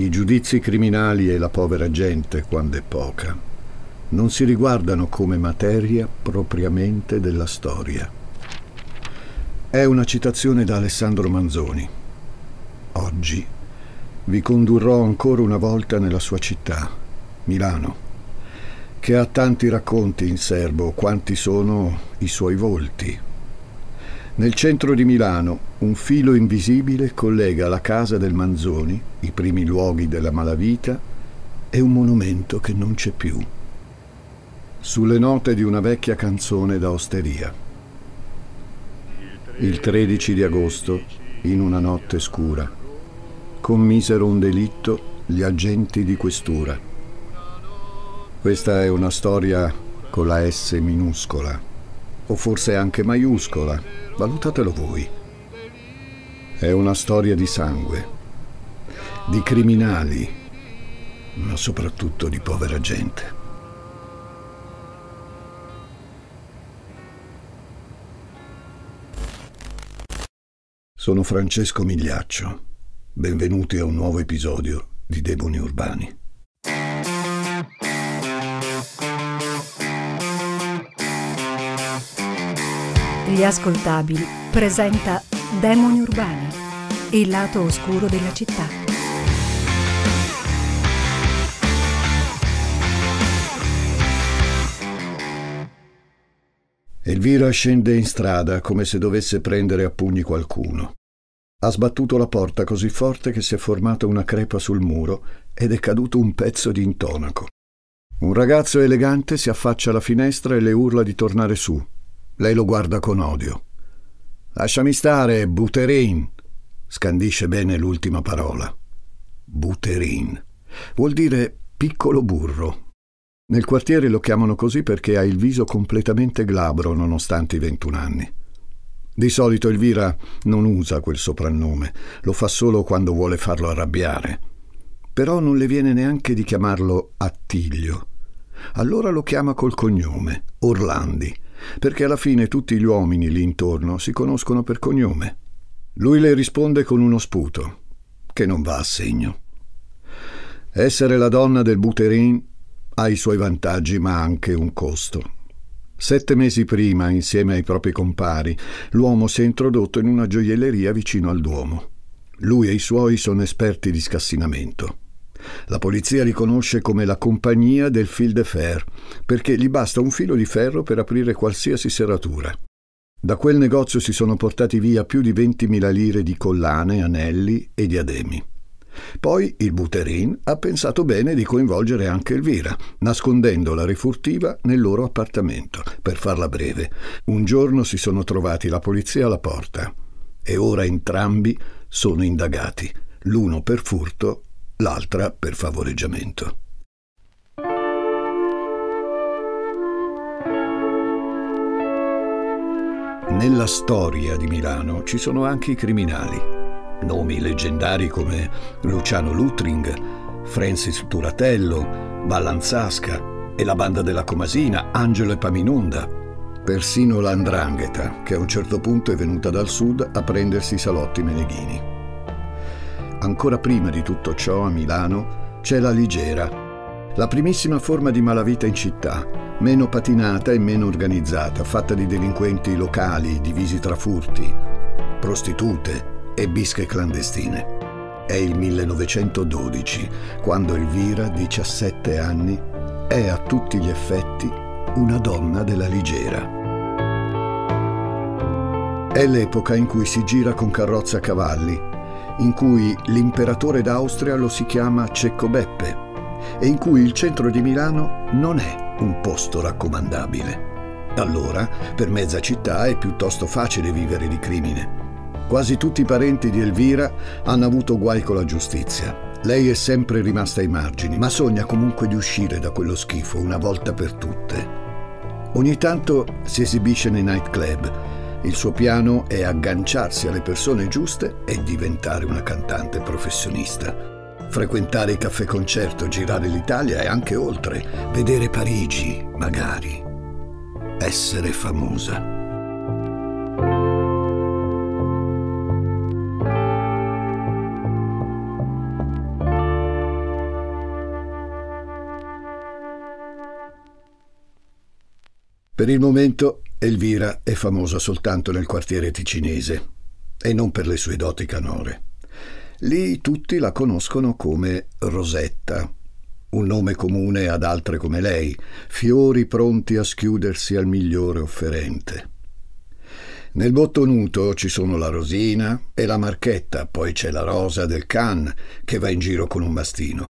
I giudizi criminali e la povera gente, quando è poca, non si riguardano come materia propriamente della storia. È una citazione da Alessandro Manzoni. Oggi vi condurrò ancora una volta nella sua città, Milano, che ha tanti racconti in serbo quanti sono i suoi volti. Nel centro di Milano un filo invisibile collega la casa del Manzoni, i primi luoghi della malavita, e un monumento che non c'è più. Sulle note di una vecchia canzone da osteria. Il 13 di agosto, in una notte scura, commisero un delitto gli agenti di questura. Questa è una storia con la S minuscola, o forse anche maiuscola Valutatelo voi. È una storia di sangue, di criminali, ma soprattutto di povera gente. Sono Francesco Migliaccio. Benvenuti a un nuovo episodio di Demoni Urbani. Gli ascoltabili presenta Demoni Urbani, il lato oscuro della città. Elvira scende in strada come se dovesse prendere a pugni qualcuno. Ha sbattuto la porta così forte che si è formata una crepa sul muro ed è caduto un pezzo di intonaco. Un ragazzo elegante si affaccia alla finestra e le urla di tornare su, lei lo guarda con odio. Lasciami stare, Buterin, scandisce bene l'ultima parola. Buterin. Vuol dire piccolo burro. Nel quartiere lo chiamano così perché ha il viso completamente glabro nonostante i 21 anni. Di solito Elvira non usa quel soprannome, lo fa solo quando vuole farlo arrabbiare. Però non le viene neanche di chiamarlo Attilio. Allora lo chiama col cognome, Orlandi, perché alla fine tutti gli uomini lì intorno si conoscono per cognome. Lui le risponde con uno sputo, che non va a segno. Essere la donna del Buterin ha i suoi vantaggi, ma anche un costo. Sette mesi prima, insieme ai propri compari, l'uomo si è introdotto in una gioielleria vicino al Duomo. Lui e i suoi sono esperti di scassinamento. La polizia li conosce come la compagnia del fil de fer, perché gli basta un filo di ferro per aprire qualsiasi serratura. Da quel negozio si sono portati via più di 20.000 lire di collane, anelli e diademi. Poi il Buterin ha pensato bene di coinvolgere anche Elvira, nascondendo la refurtiva nel loro appartamento. Per farla breve, un giorno si sono trovati la polizia alla porta e ora entrambi sono indagati, l'uno per furto l'altra per favoreggiamento. Nella storia di Milano ci sono anche i criminali, nomi leggendari come Luciano Lutring, Francis Turatello, Ballanzasca e la banda della Comasina, Angelo e Paminonda, persino l'Andrangheta, che a un certo punto è venuta dal sud a prendersi i salotti meneghini. Ancora prima di tutto ciò, a Milano, c'è la Ligera, la primissima forma di malavita in città, meno patinata e meno organizzata, fatta di delinquenti locali divisi tra furti, prostitute e bische clandestine. È il 1912, quando Elvira, 17 anni, è a tutti gli effetti una donna della Ligera. È l'epoca in cui si gira con carrozza a cavalli in cui l'imperatore d'Austria lo si chiama Cecco Beppe e in cui il centro di Milano non è un posto raccomandabile. Allora, per mezza città è piuttosto facile vivere di crimine. Quasi tutti i parenti di Elvira hanno avuto guai con la giustizia. Lei è sempre rimasta ai margini, ma sogna comunque di uscire da quello schifo una volta per tutte. Ogni tanto si esibisce nei nightclub il suo piano è agganciarsi alle persone giuste e diventare una cantante professionista. Frequentare i caffè concerto, girare l'Italia e anche oltre, vedere Parigi, magari. Essere famosa. Per il momento Elvira è famosa soltanto nel quartiere ticinese e non per le sue doti canore. Lì tutti la conoscono come Rosetta, un nome comune ad altre come lei, fiori pronti a schiudersi al migliore offerente. Nel bottonuto ci sono la Rosina e la Marchetta, poi c'è la Rosa del Can che va in giro con un bastino.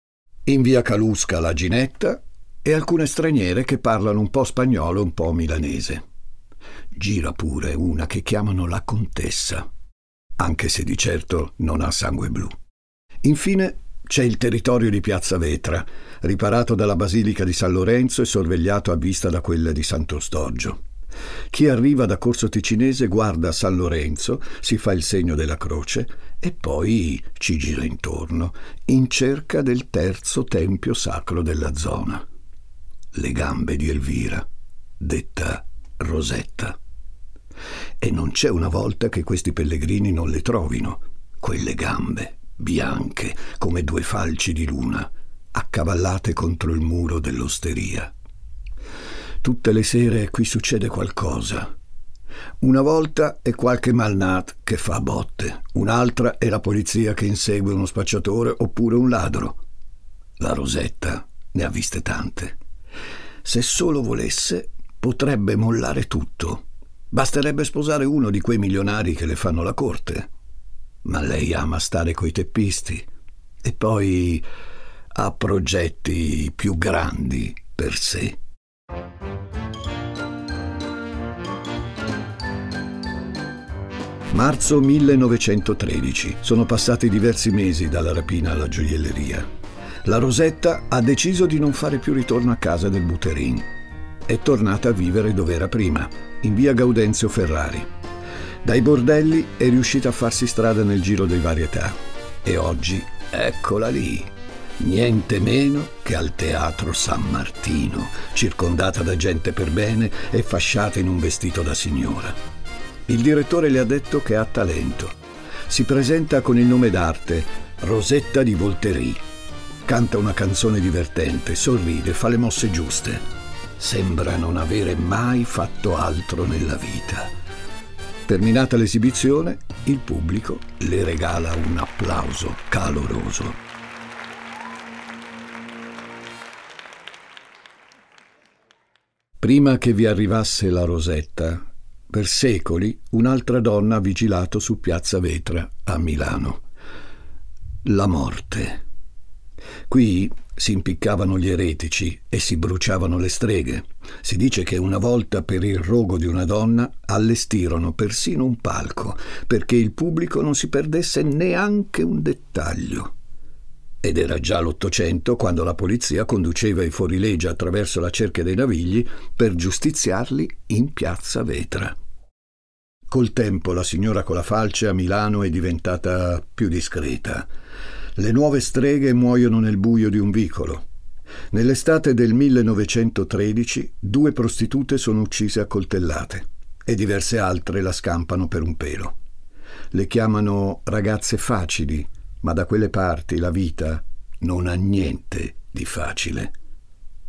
In via Calusca la Ginetta e alcune straniere che parlano un po' spagnolo e un po' milanese. Gira pure una che chiamano la Contessa anche se di certo non ha sangue blu. Infine c'è il territorio di Piazza Vetra, riparato dalla Basilica di San Lorenzo e sorvegliato a vista da quella di Santo Storgio. Chi arriva da Corso Ticinese guarda San Lorenzo, si fa il segno della croce e poi ci gira intorno, in cerca del terzo tempio sacro della zona. Le gambe di Elvira, detta Rosetta e non c'è una volta che questi pellegrini non le trovino, quelle gambe, bianche come due falci di luna, accavallate contro il muro dell'osteria. Tutte le sere qui succede qualcosa. Una volta è qualche malnat che fa botte, un'altra è la polizia che insegue uno spacciatore oppure un ladro. La Rosetta ne ha viste tante. Se solo volesse, potrebbe mollare tutto Basterebbe sposare uno di quei milionari che le fanno la corte. Ma lei ama stare coi teppisti e poi ha progetti più grandi per sé. Marzo 1913. Sono passati diversi mesi dalla rapina alla gioielleria. La Rosetta ha deciso di non fare più ritorno a casa del Buterin è tornata a vivere dove era prima, in via Gaudenzio Ferrari. Dai bordelli è riuscita a farsi strada nel giro dei varietà e oggi eccola lì, niente meno che al Teatro San Martino, circondata da gente per bene e fasciata in un vestito da signora. Il direttore le ha detto che ha talento. Si presenta con il nome d'arte Rosetta di Volterie. Canta una canzone divertente, sorride, fa le mosse giuste sembra non avere mai fatto altro nella vita. Terminata l'esibizione, il pubblico le regala un applauso caloroso. Prima che vi arrivasse la Rosetta, per secoli un'altra donna ha vigilato su Piazza Vetra a Milano. La morte. Qui si impiccavano gli eretici e si bruciavano le streghe. Si dice che una volta per il rogo di una donna allestirono persino un palco perché il pubblico non si perdesse neanche un dettaglio. Ed era già l'Ottocento quando la polizia conduceva i fuorilegge attraverso la cerchia dei navigli per giustiziarli in piazza Vetra. Col tempo la signora con la falce a Milano è diventata più discreta le nuove streghe muoiono nel buio di un vicolo. Nell'estate del 1913 due prostitute sono uccise a coltellate e diverse altre la scampano per un pelo. Le chiamano ragazze facili, ma da quelle parti la vita non ha niente di facile,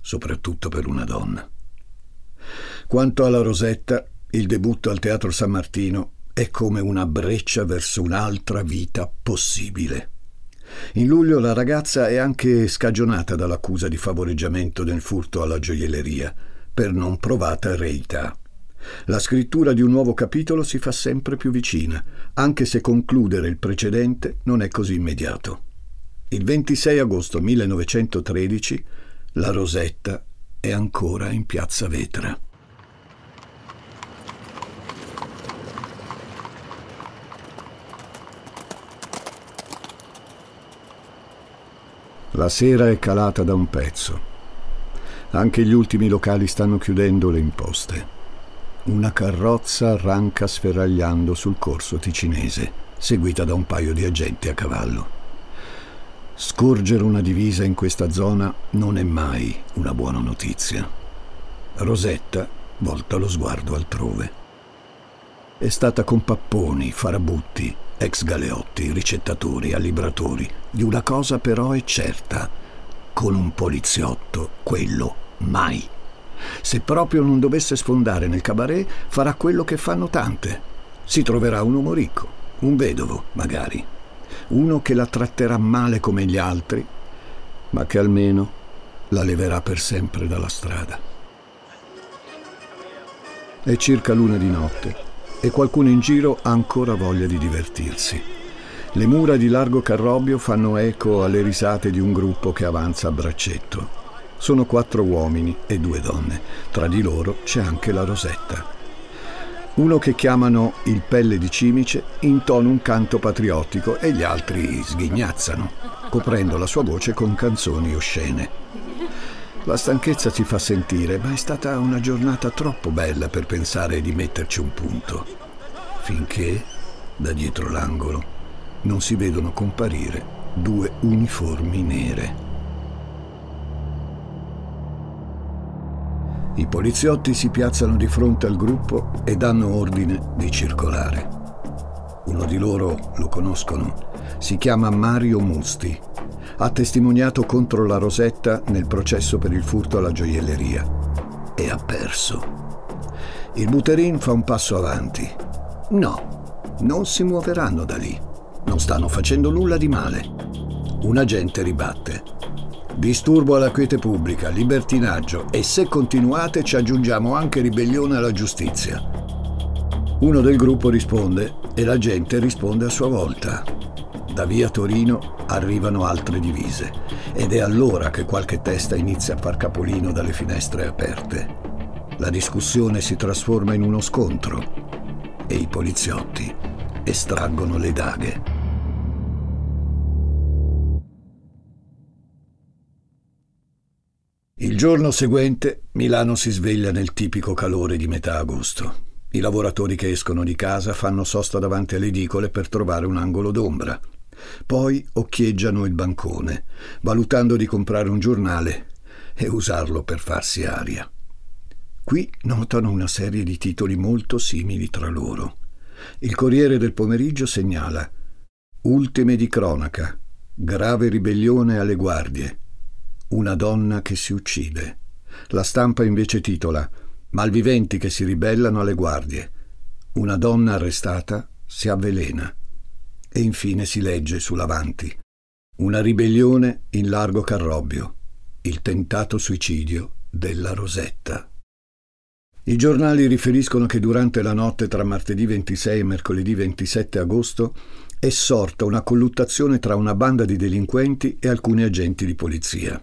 soprattutto per una donna. Quanto alla Rosetta, il debutto al Teatro San Martino è come una breccia verso un'altra vita possibile. In luglio la ragazza è anche scagionata dall'accusa di favoreggiamento nel furto alla gioielleria, per non provata reità. La scrittura di un nuovo capitolo si fa sempre più vicina, anche se concludere il precedente non è così immediato. Il 26 agosto 1913 la Rosetta è ancora in piazza Vetra. La sera è calata da un pezzo. Anche gli ultimi locali stanno chiudendo le imposte. Una carrozza arranca sferragliando sul corso ticinese, seguita da un paio di agenti a cavallo. Scorgere una divisa in questa zona non è mai una buona notizia. Rosetta volta lo sguardo altrove. È stata con papponi, farabutti, ex galeotti, ricettatori, allibratori. Di una cosa però è certa, con un poliziotto quello mai. Se proprio non dovesse sfondare nel cabaret, farà quello che fanno tante. Si troverà un uomo ricco, un vedovo, magari. Uno che la tratterà male come gli altri, ma che almeno la leverà per sempre dalla strada. È circa l'una di notte e qualcuno in giro ha ancora voglia di divertirsi. Le mura di largo carrobio fanno eco alle risate di un gruppo che avanza a braccetto. Sono quattro uomini e due donne. Tra di loro c'è anche la Rosetta. Uno che chiamano il pelle di cimice intona un canto patriottico e gli altri sghignazzano, coprendo la sua voce con canzoni oscene. La stanchezza si fa sentire, ma è stata una giornata troppo bella per pensare di metterci un punto. Finché, da dietro l'angolo, non si vedono comparire due uniformi nere. I poliziotti si piazzano di fronte al gruppo e danno ordine di circolare. Uno di loro lo conoscono, si chiama Mario Musti. Ha testimoniato contro la Rosetta nel processo per il furto alla gioielleria e ha perso. Il Buterin fa un passo avanti. No, non si muoveranno da lì. Non stanno facendo nulla di male. Un agente ribatte. Disturbo alla quiete pubblica, libertinaggio e se continuate ci aggiungiamo anche ribellione alla giustizia. Uno del gruppo risponde e la gente risponde a sua volta. Da via Torino arrivano altre divise ed è allora che qualche testa inizia a far capolino dalle finestre aperte. La discussione si trasforma in uno scontro e i poliziotti estraggono le daghe. Il giorno seguente Milano si sveglia nel tipico calore di metà agosto. I lavoratori che escono di casa fanno sosta davanti alle edicole per trovare un angolo d'ombra. Poi occhieggiano il bancone, valutando di comprare un giornale e usarlo per farsi aria. Qui notano una serie di titoli molto simili tra loro. Il Corriere del Pomeriggio segnala Ultime di cronaca, grave ribellione alle guardie, una donna che si uccide. La stampa invece titola Malviventi che si ribellano alle guardie. Una donna arrestata si avvelena. E infine si legge sull'avanti. Una ribellione in largo Carrobbio. Il tentato suicidio della Rosetta. I giornali riferiscono che durante la notte tra martedì 26 e mercoledì 27 agosto è sorta una colluttazione tra una banda di delinquenti e alcuni agenti di polizia.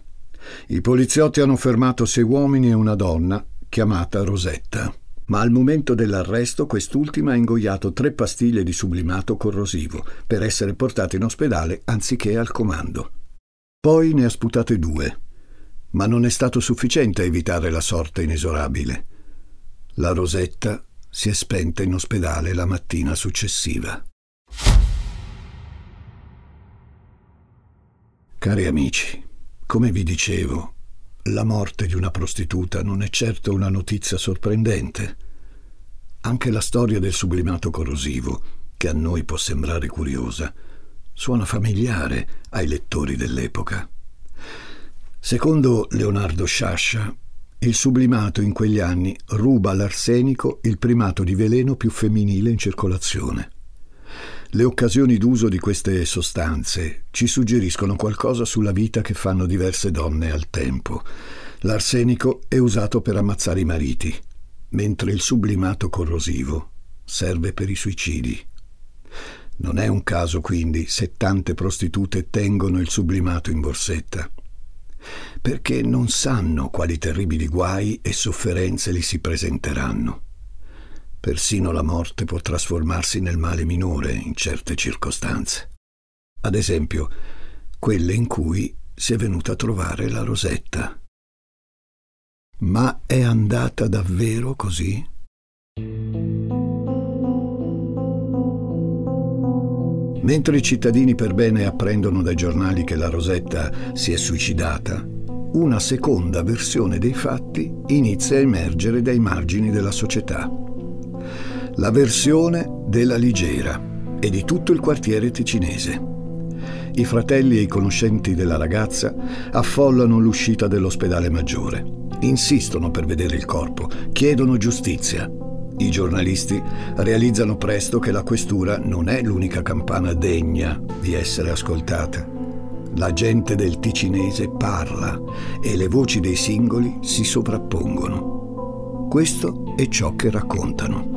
I poliziotti hanno fermato sei uomini e una donna, chiamata Rosetta. Ma al momento dell'arresto quest'ultima ha ingoiato tre pastiglie di sublimato corrosivo per essere portata in ospedale anziché al comando. Poi ne ha sputate due, ma non è stato sufficiente a evitare la sorte inesorabile. La Rosetta si è spenta in ospedale la mattina successiva. Cari amici, come vi dicevo, la morte di una prostituta non è certo una notizia sorprendente. Anche la storia del sublimato corrosivo, che a noi può sembrare curiosa, suona familiare ai lettori dell'epoca. Secondo Leonardo Sciascia, il sublimato in quegli anni ruba all'arsenico il primato di veleno più femminile in circolazione. Le occasioni d'uso di queste sostanze ci suggeriscono qualcosa sulla vita che fanno diverse donne al tempo. L'arsenico è usato per ammazzare i mariti, mentre il sublimato corrosivo serve per i suicidi. Non è un caso quindi se tante prostitute tengono il sublimato in borsetta, perché non sanno quali terribili guai e sofferenze li si presenteranno. Persino la morte può trasformarsi nel male minore in certe circostanze. Ad esempio, quelle in cui si è venuta a trovare la Rosetta. Ma è andata davvero così? Mentre i cittadini per bene apprendono dai giornali che la Rosetta si è suicidata, una seconda versione dei fatti inizia a emergere dai margini della società la versione della Ligera e di tutto il quartiere ticinese. I fratelli e i conoscenti della ragazza affollano l'uscita dell'ospedale maggiore. Insistono per vedere il corpo, chiedono giustizia. I giornalisti realizzano presto che la questura non è l'unica campana degna di essere ascoltata. La gente del ticinese parla e le voci dei singoli si sovrappongono. Questo è ciò che raccontano.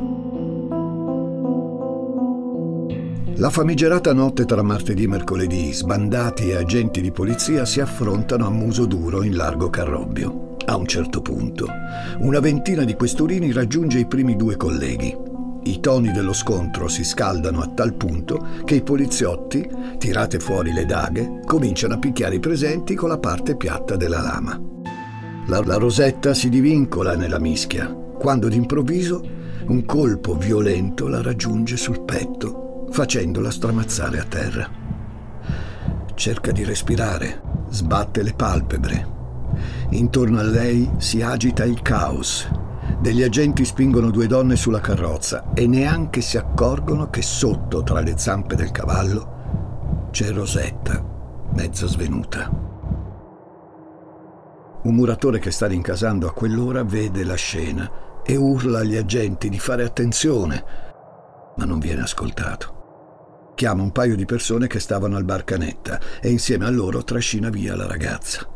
La famigerata notte tra martedì e mercoledì, sbandati e agenti di polizia si affrontano a muso duro in largo Carrobbio. A un certo punto, una ventina di questurini raggiunge i primi due colleghi. I toni dello scontro si scaldano a tal punto che i poliziotti, tirate fuori le daghe, cominciano a picchiare i presenti con la parte piatta della lama. La, la rosetta si divincola nella mischia, quando d'improvviso un colpo violento la raggiunge sul petto facendola stramazzare a terra. Cerca di respirare, sbatte le palpebre. Intorno a lei si agita il caos. Degli agenti spingono due donne sulla carrozza e neanche si accorgono che sotto, tra le zampe del cavallo, c'è Rosetta, mezza svenuta. Un muratore che sta rincasando a quell'ora vede la scena e urla agli agenti di fare attenzione, ma non viene ascoltato chiama un paio di persone che stavano al bar Canetta e insieme a loro trascina via la ragazza.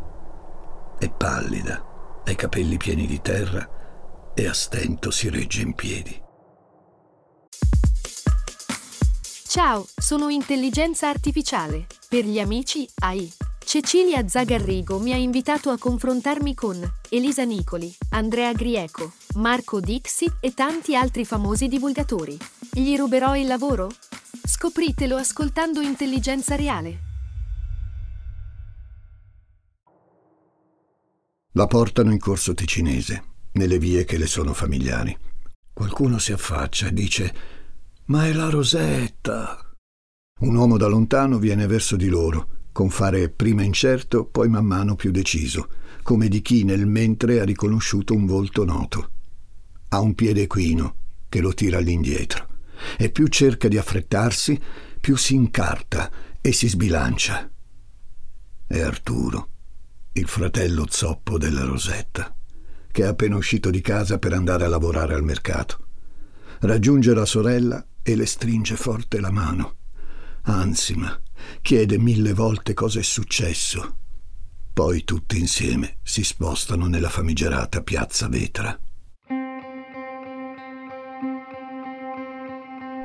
È pallida, ha i capelli pieni di terra e a stento si regge in piedi. Ciao, sono intelligenza artificiale. Per gli amici AI. Cecilia Zagarrigo mi ha invitato a confrontarmi con Elisa Nicoli, Andrea Grieco, Marco Dixi e tanti altri famosi divulgatori. Gli ruberò il lavoro? Scopritelo ascoltando Intelligenza Reale. La portano in corso ticinese, nelle vie che le sono familiari. Qualcuno si affaccia e dice: Ma è la Rosetta! Un uomo da lontano viene verso di loro, con fare prima incerto, poi man mano più deciso, come di chi nel mentre ha riconosciuto un volto noto. Ha un piede equino che lo tira all'indietro e più cerca di affrettarsi, più si incarta e si sbilancia. È Arturo, il fratello zoppo della Rosetta, che è appena uscito di casa per andare a lavorare al mercato. Raggiunge la sorella e le stringe forte la mano. Ansima, chiede mille volte cosa è successo. Poi tutti insieme si spostano nella famigerata piazza Vetra.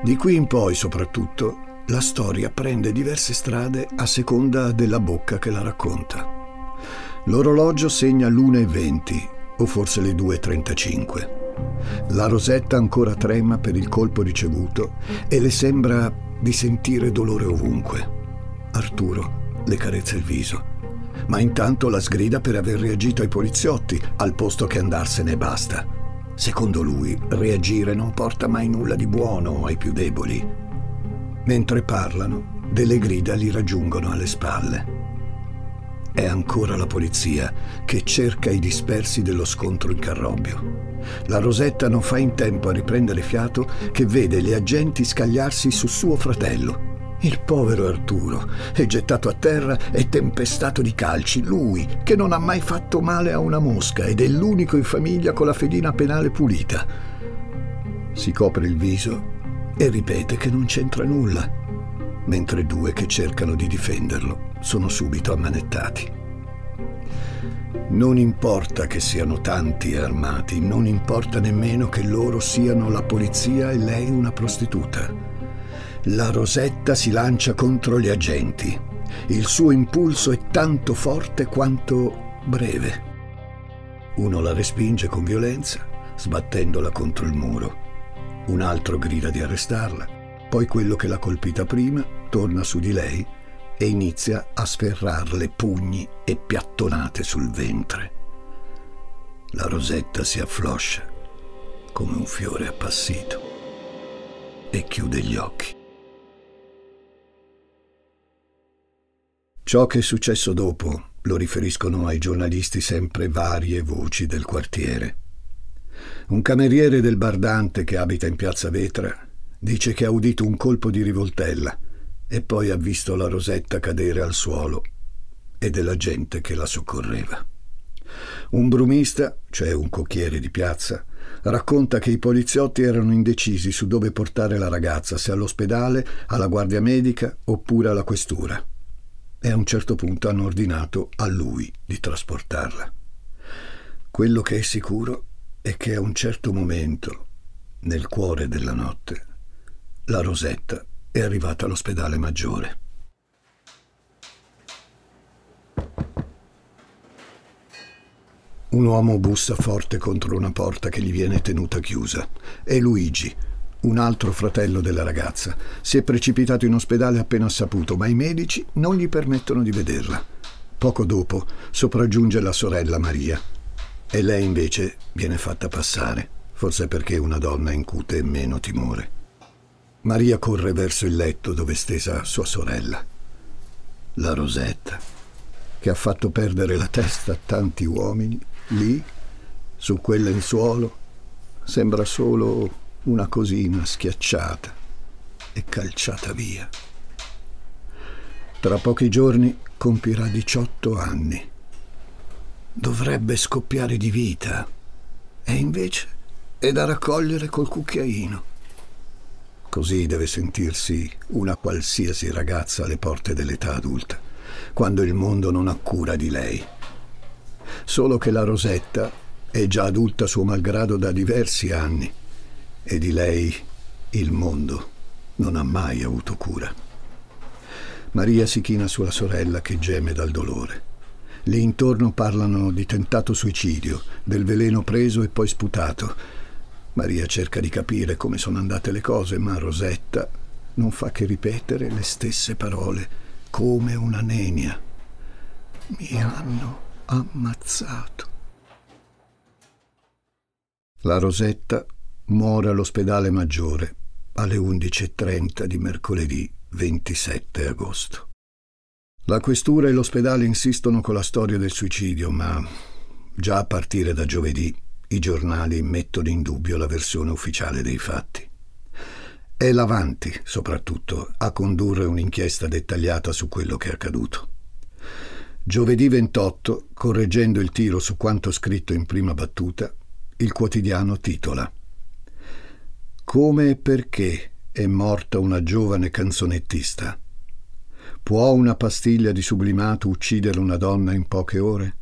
Di qui in poi, soprattutto, la storia prende diverse strade a seconda della bocca che la racconta. L'orologio segna l'1.20 o forse le 2.35. La Rosetta ancora trema per il colpo ricevuto e le sembra di sentire dolore ovunque. Arturo le carezza il viso, ma intanto la sgrida per aver reagito ai poliziotti al posto che andarsene e basta. Secondo lui, reagire non porta mai nulla di buono ai più deboli. Mentre parlano, delle grida li raggiungono alle spalle. È ancora la polizia che cerca i dispersi dello scontro in Carrobbio. La Rosetta non fa in tempo a riprendere fiato che vede gli agenti scagliarsi su suo fratello il povero Arturo è gettato a terra e tempestato di calci, lui che non ha mai fatto male a una mosca ed è l'unico in famiglia con la fedina penale pulita. Si copre il viso e ripete che non c'entra nulla, mentre due che cercano di difenderlo sono subito ammanettati. Non importa che siano tanti armati, non importa nemmeno che loro siano la polizia e lei una prostituta. La Rosetta si lancia contro gli agenti. Il suo impulso è tanto forte quanto breve. Uno la respinge con violenza, sbattendola contro il muro. Un altro grida di arrestarla. Poi quello che l'ha colpita prima torna su di lei e inizia a sferrarle pugni e piattonate sul ventre. La Rosetta si affloscia come un fiore appassito e chiude gli occhi. Ciò che è successo dopo lo riferiscono ai giornalisti sempre varie voci del quartiere. Un cameriere del Bardante che abita in piazza Vetra dice che ha udito un colpo di rivoltella e poi ha visto la Rosetta cadere al suolo e della gente che la soccorreva. Un brumista, cioè un cocchiere di piazza, racconta che i poliziotti erano indecisi su dove portare la ragazza, se all'ospedale, alla guardia medica oppure alla questura. E a un certo punto hanno ordinato a lui di trasportarla. Quello che è sicuro è che a un certo momento, nel cuore della notte, la Rosetta è arrivata all'ospedale maggiore. Un uomo bussa forte contro una porta che gli viene tenuta chiusa. È Luigi, un altro fratello della ragazza. Si è precipitato in ospedale appena saputo, ma i medici non gli permettono di vederla. Poco dopo sopraggiunge la sorella Maria e lei invece viene fatta passare, forse perché una donna incute meno timore. Maria corre verso il letto dove è stesa sua sorella, la Rosetta, che ha fatto perdere la testa a tanti uomini Lì, su quel lenzuolo, sembra solo una cosina schiacciata e calciata via. Tra pochi giorni compirà 18 anni. Dovrebbe scoppiare di vita e invece è da raccogliere col cucchiaino. Così deve sentirsi una qualsiasi ragazza alle porte dell'età adulta, quando il mondo non ha cura di lei solo che la Rosetta è già adulta suo malgrado da diversi anni e di lei il mondo non ha mai avuto cura. Maria si china sulla sorella che geme dal dolore. Lì intorno parlano di tentato suicidio, del veleno preso e poi sputato. Maria cerca di capire come sono andate le cose, ma Rosetta non fa che ripetere le stesse parole, come una nenia. Mi hanno ammazzato. La Rosetta muore all'ospedale maggiore alle 11.30 di mercoledì 27 agosto. La questura e l'ospedale insistono con la storia del suicidio, ma già a partire da giovedì i giornali mettono in dubbio la versione ufficiale dei fatti. È l'Avanti, soprattutto, a condurre un'inchiesta dettagliata su quello che è accaduto. Giovedì 28, correggendo il tiro su quanto scritto in prima battuta, il quotidiano titola Come e perché è morta una giovane canzonettista? Può una pastiglia di sublimato uccidere una donna in poche ore?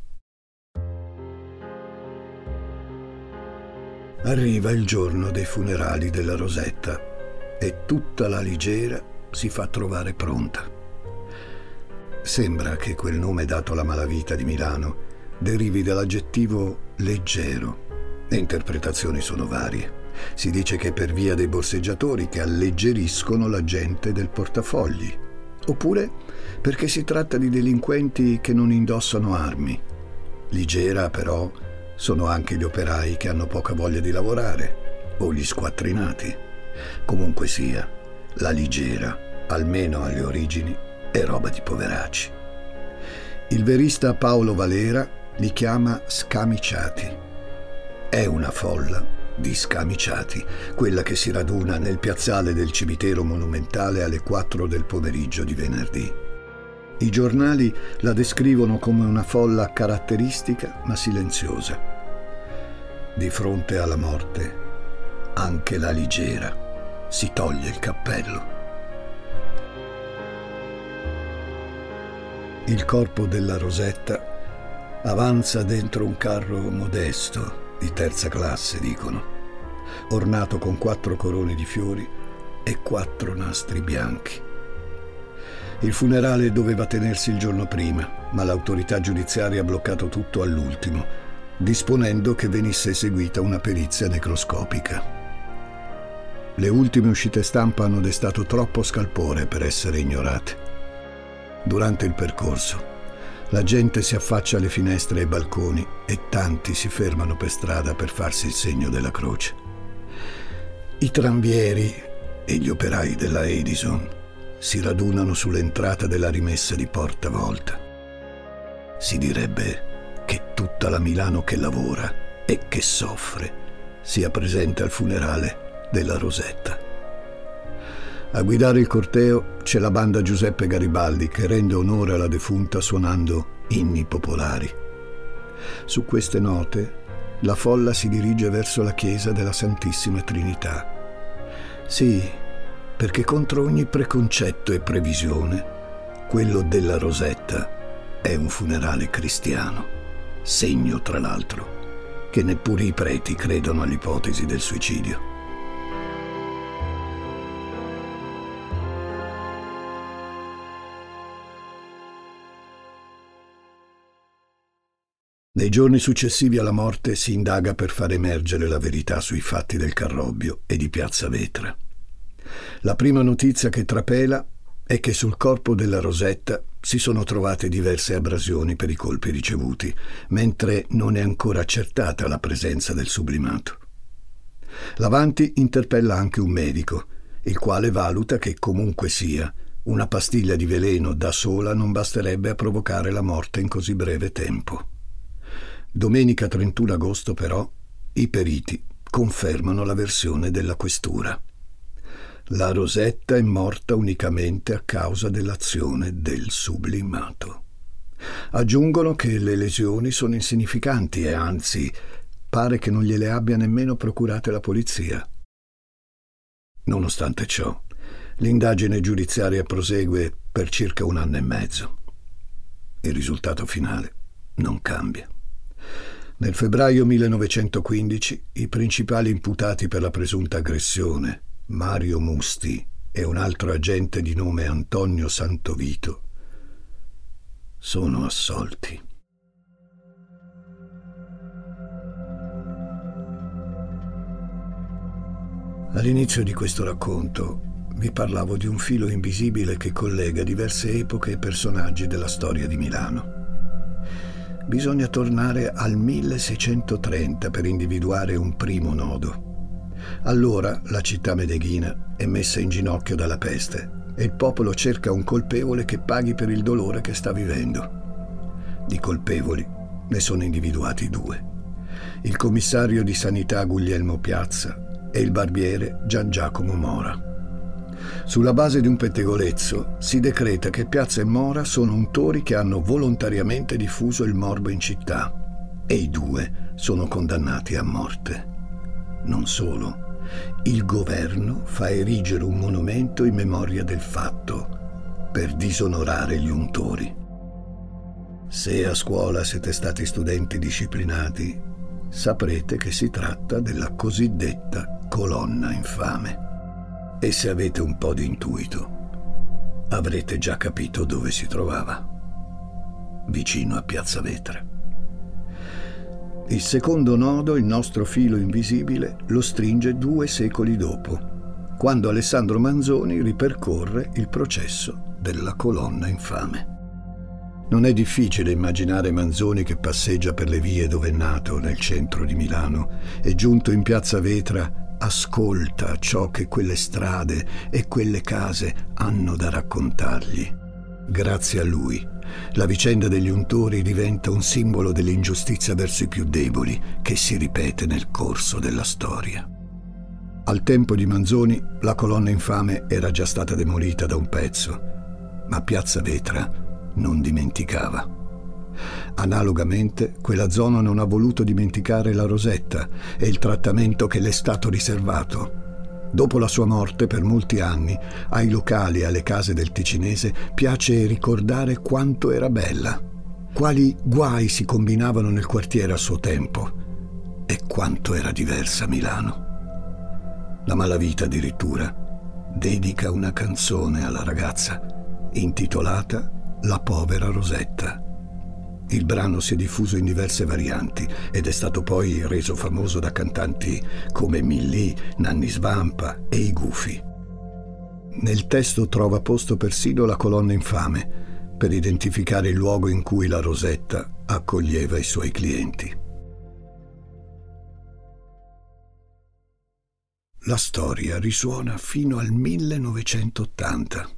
Arriva il giorno dei funerali della Rosetta e tutta la Ligera si fa trovare pronta. Sembra che quel nome dato alla malavita di Milano derivi dall'aggettivo leggero. Le interpretazioni sono varie. Si dice che per via dei borseggiatori che alleggeriscono la gente del portafogli, oppure perché si tratta di delinquenti che non indossano armi. Ligera, però, sono anche gli operai che hanno poca voglia di lavorare, o gli squattrinati. Comunque sia, la Ligera, almeno alle origini, è roba di poveracci. Il verista Paolo Valera li chiama scamiciati. È una folla di scamiciati, quella che si raduna nel piazzale del cimitero monumentale alle 4 del pomeriggio di venerdì. I giornali la descrivono come una folla caratteristica ma silenziosa. Di fronte alla morte, anche la Ligera si toglie il cappello. Il corpo della Rosetta avanza dentro un carro modesto, di terza classe, dicono, ornato con quattro corone di fiori e quattro nastri bianchi. Il funerale doveva tenersi il giorno prima, ma l'autorità giudiziaria ha bloccato tutto all'ultimo, disponendo che venisse eseguita una perizia necroscopica. Le ultime uscite stampa hanno destato troppo scalpore per essere ignorate. Durante il percorso, la gente si affaccia alle finestre e ai balconi e tanti si fermano per strada per farsi il segno della croce. I tranvieri e gli operai della Edison si radunano sull'entrata della rimessa di Porta Volta. Si direbbe che tutta la Milano che lavora e che soffre sia presente al funerale della Rosetta. A guidare il corteo c'è la banda Giuseppe Garibaldi che rende onore alla defunta suonando inni popolari. Su queste note la folla si dirige verso la chiesa della Santissima Trinità. Sì, perché contro ogni preconcetto e previsione, quello della Rosetta è un funerale cristiano, segno tra l'altro che neppure i preti credono all'ipotesi del suicidio. Nei giorni successivi alla morte si indaga per far emergere la verità sui fatti del Carrobbio e di Piazza Vetra. La prima notizia che trapela è che sul corpo della Rosetta si sono trovate diverse abrasioni per i colpi ricevuti, mentre non è ancora accertata la presenza del sublimato. L'avanti interpella anche un medico, il quale valuta che comunque sia, una pastiglia di veleno da sola non basterebbe a provocare la morte in così breve tempo. Domenica 31 agosto, però, i periti confermano la versione della questura. La Rosetta è morta unicamente a causa dell'azione del sublimato. Aggiungono che le lesioni sono insignificanti e anzi pare che non gliele abbia nemmeno procurate la polizia. Nonostante ciò, l'indagine giudiziaria prosegue per circa un anno e mezzo. Il risultato finale non cambia. Nel febbraio 1915 i principali imputati per la presunta aggressione, Mario Musti e un altro agente di nome Antonio Santovito, sono assolti. All'inizio di questo racconto vi parlavo di un filo invisibile che collega diverse epoche e personaggi della storia di Milano bisogna tornare al 1630 per individuare un primo nodo. Allora la città medeghina è messa in ginocchio dalla peste e il popolo cerca un colpevole che paghi per il dolore che sta vivendo. Di colpevoli ne sono individuati due. Il commissario di sanità Guglielmo Piazza e il barbiere Gian Giacomo Mora. Sulla base di un pettegolezzo si decreta che Piazza e Mora sono untori che hanno volontariamente diffuso il morbo in città e i due sono condannati a morte. Non solo, il governo fa erigere un monumento in memoria del fatto per disonorare gli untori. Se a scuola siete stati studenti disciplinati, saprete che si tratta della cosiddetta colonna infame. E se avete un po' di intuito, avrete già capito dove si trovava. Vicino a Piazza Vetra. Il secondo nodo, il nostro filo invisibile, lo stringe due secoli dopo, quando Alessandro Manzoni ripercorre il processo della colonna infame. Non è difficile immaginare Manzoni che passeggia per le vie dove è nato, nel centro di Milano, e giunto in piazza Vetra ascolta ciò che quelle strade e quelle case hanno da raccontargli. Grazie a lui, la vicenda degli untori diventa un simbolo dell'ingiustizia verso i più deboli che si ripete nel corso della storia. Al tempo di Manzoni la colonna infame era già stata demolita da un pezzo, ma Piazza Vetra non dimenticava. Analogamente, quella zona non ha voluto dimenticare la Rosetta e il trattamento che le è stato riservato. Dopo la sua morte, per molti anni, ai locali e alle case del ticinese piace ricordare quanto era bella, quali guai si combinavano nel quartiere a suo tempo e quanto era diversa Milano. La malavita addirittura dedica una canzone alla ragazza intitolata La povera Rosetta. Il brano si è diffuso in diverse varianti ed è stato poi reso famoso da cantanti come Millie, Nanni Svampa e i Gufi. Nel testo trova posto persino la colonna infame per identificare il luogo in cui la Rosetta accoglieva i suoi clienti. La storia risuona fino al 1980.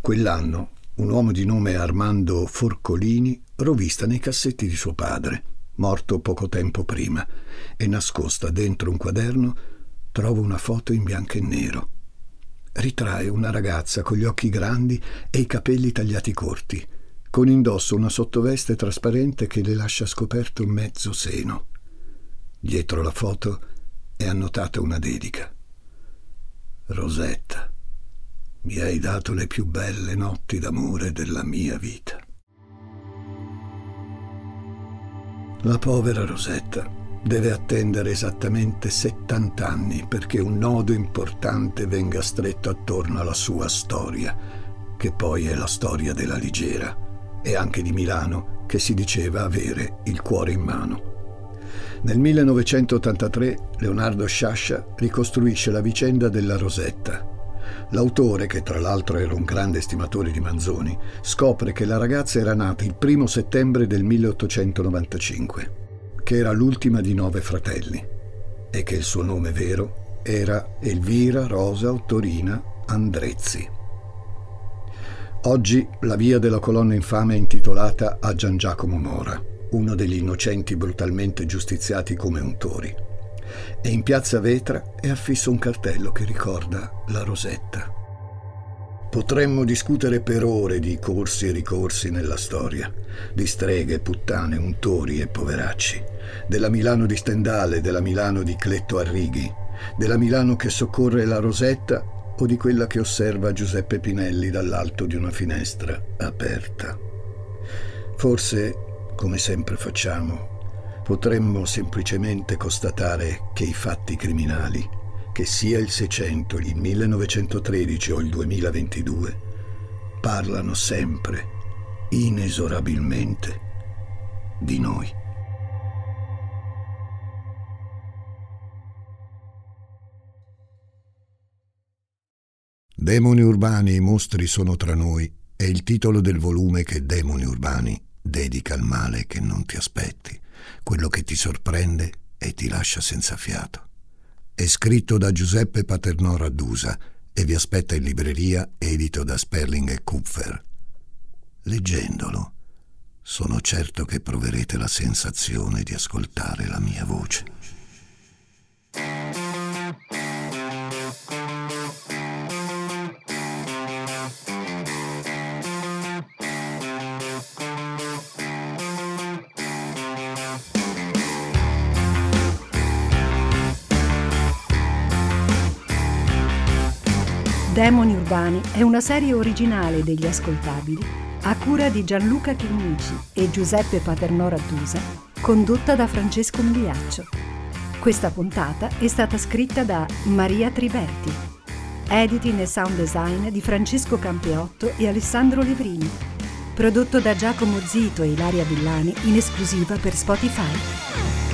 Quell'anno un uomo di nome Armando Forcolini rovista nei cassetti di suo padre, morto poco tempo prima, e nascosta dentro un quaderno trova una foto in bianco e nero. Ritrae una ragazza con gli occhi grandi e i capelli tagliati corti, con indosso una sottoveste trasparente che le lascia scoperto mezzo seno. Dietro la foto è annotata una dedica. Rosetta, mi hai dato le più belle notti d'amore della mia vita. La povera Rosetta deve attendere esattamente 70 anni perché un nodo importante venga stretto attorno alla sua storia, che poi è la storia della Ligera e anche di Milano, che si diceva avere il cuore in mano. Nel 1983 Leonardo Sciascia ricostruisce la vicenda della Rosetta. L'autore, che tra l'altro era un grande stimatore di Manzoni, scopre che la ragazza era nata il primo settembre del 1895 che era l'ultima di nove fratelli e che il suo nome vero era Elvira Rosa Ottorina Andrezzi. Oggi la via della colonna infame è intitolata a Gian Giacomo Mora, uno degli innocenti brutalmente giustiziati come untori. E in piazza Vetra è affisso un cartello che ricorda la Rosetta. Potremmo discutere per ore di corsi e ricorsi nella storia, di streghe, puttane, untori e poveracci della Milano di Stendale, della Milano di Cletto Arrighi, della Milano che soccorre la Rosetta o di quella che osserva Giuseppe Pinelli dall'alto di una finestra aperta. Forse, come sempre facciamo, potremmo semplicemente constatare che i fatti criminali, che sia il 600, il 1913 o il 2022, parlano sempre, inesorabilmente, di noi. Demoni urbani, i mostri sono tra noi è il titolo del volume che Demoni urbani dedica al male che non ti aspetti, quello che ti sorprende e ti lascia senza fiato. È scritto da Giuseppe Paternò Raddusa e vi aspetta in libreria edito da Sperling e Kupfer. Leggendolo, sono certo che proverete la sensazione di ascoltare la mia voce. Urbani è una serie originale degli ascoltabili a cura di Gianluca Chinnici e Giuseppe Paternò Rattusa, condotta da Francesco Migliaccio. Questa puntata è stata scritta da Maria Triberti. Editing e sound design di Francesco Campeotto e Alessandro Levrini. Prodotto da Giacomo Zito e Ilaria Villani in esclusiva per Spotify.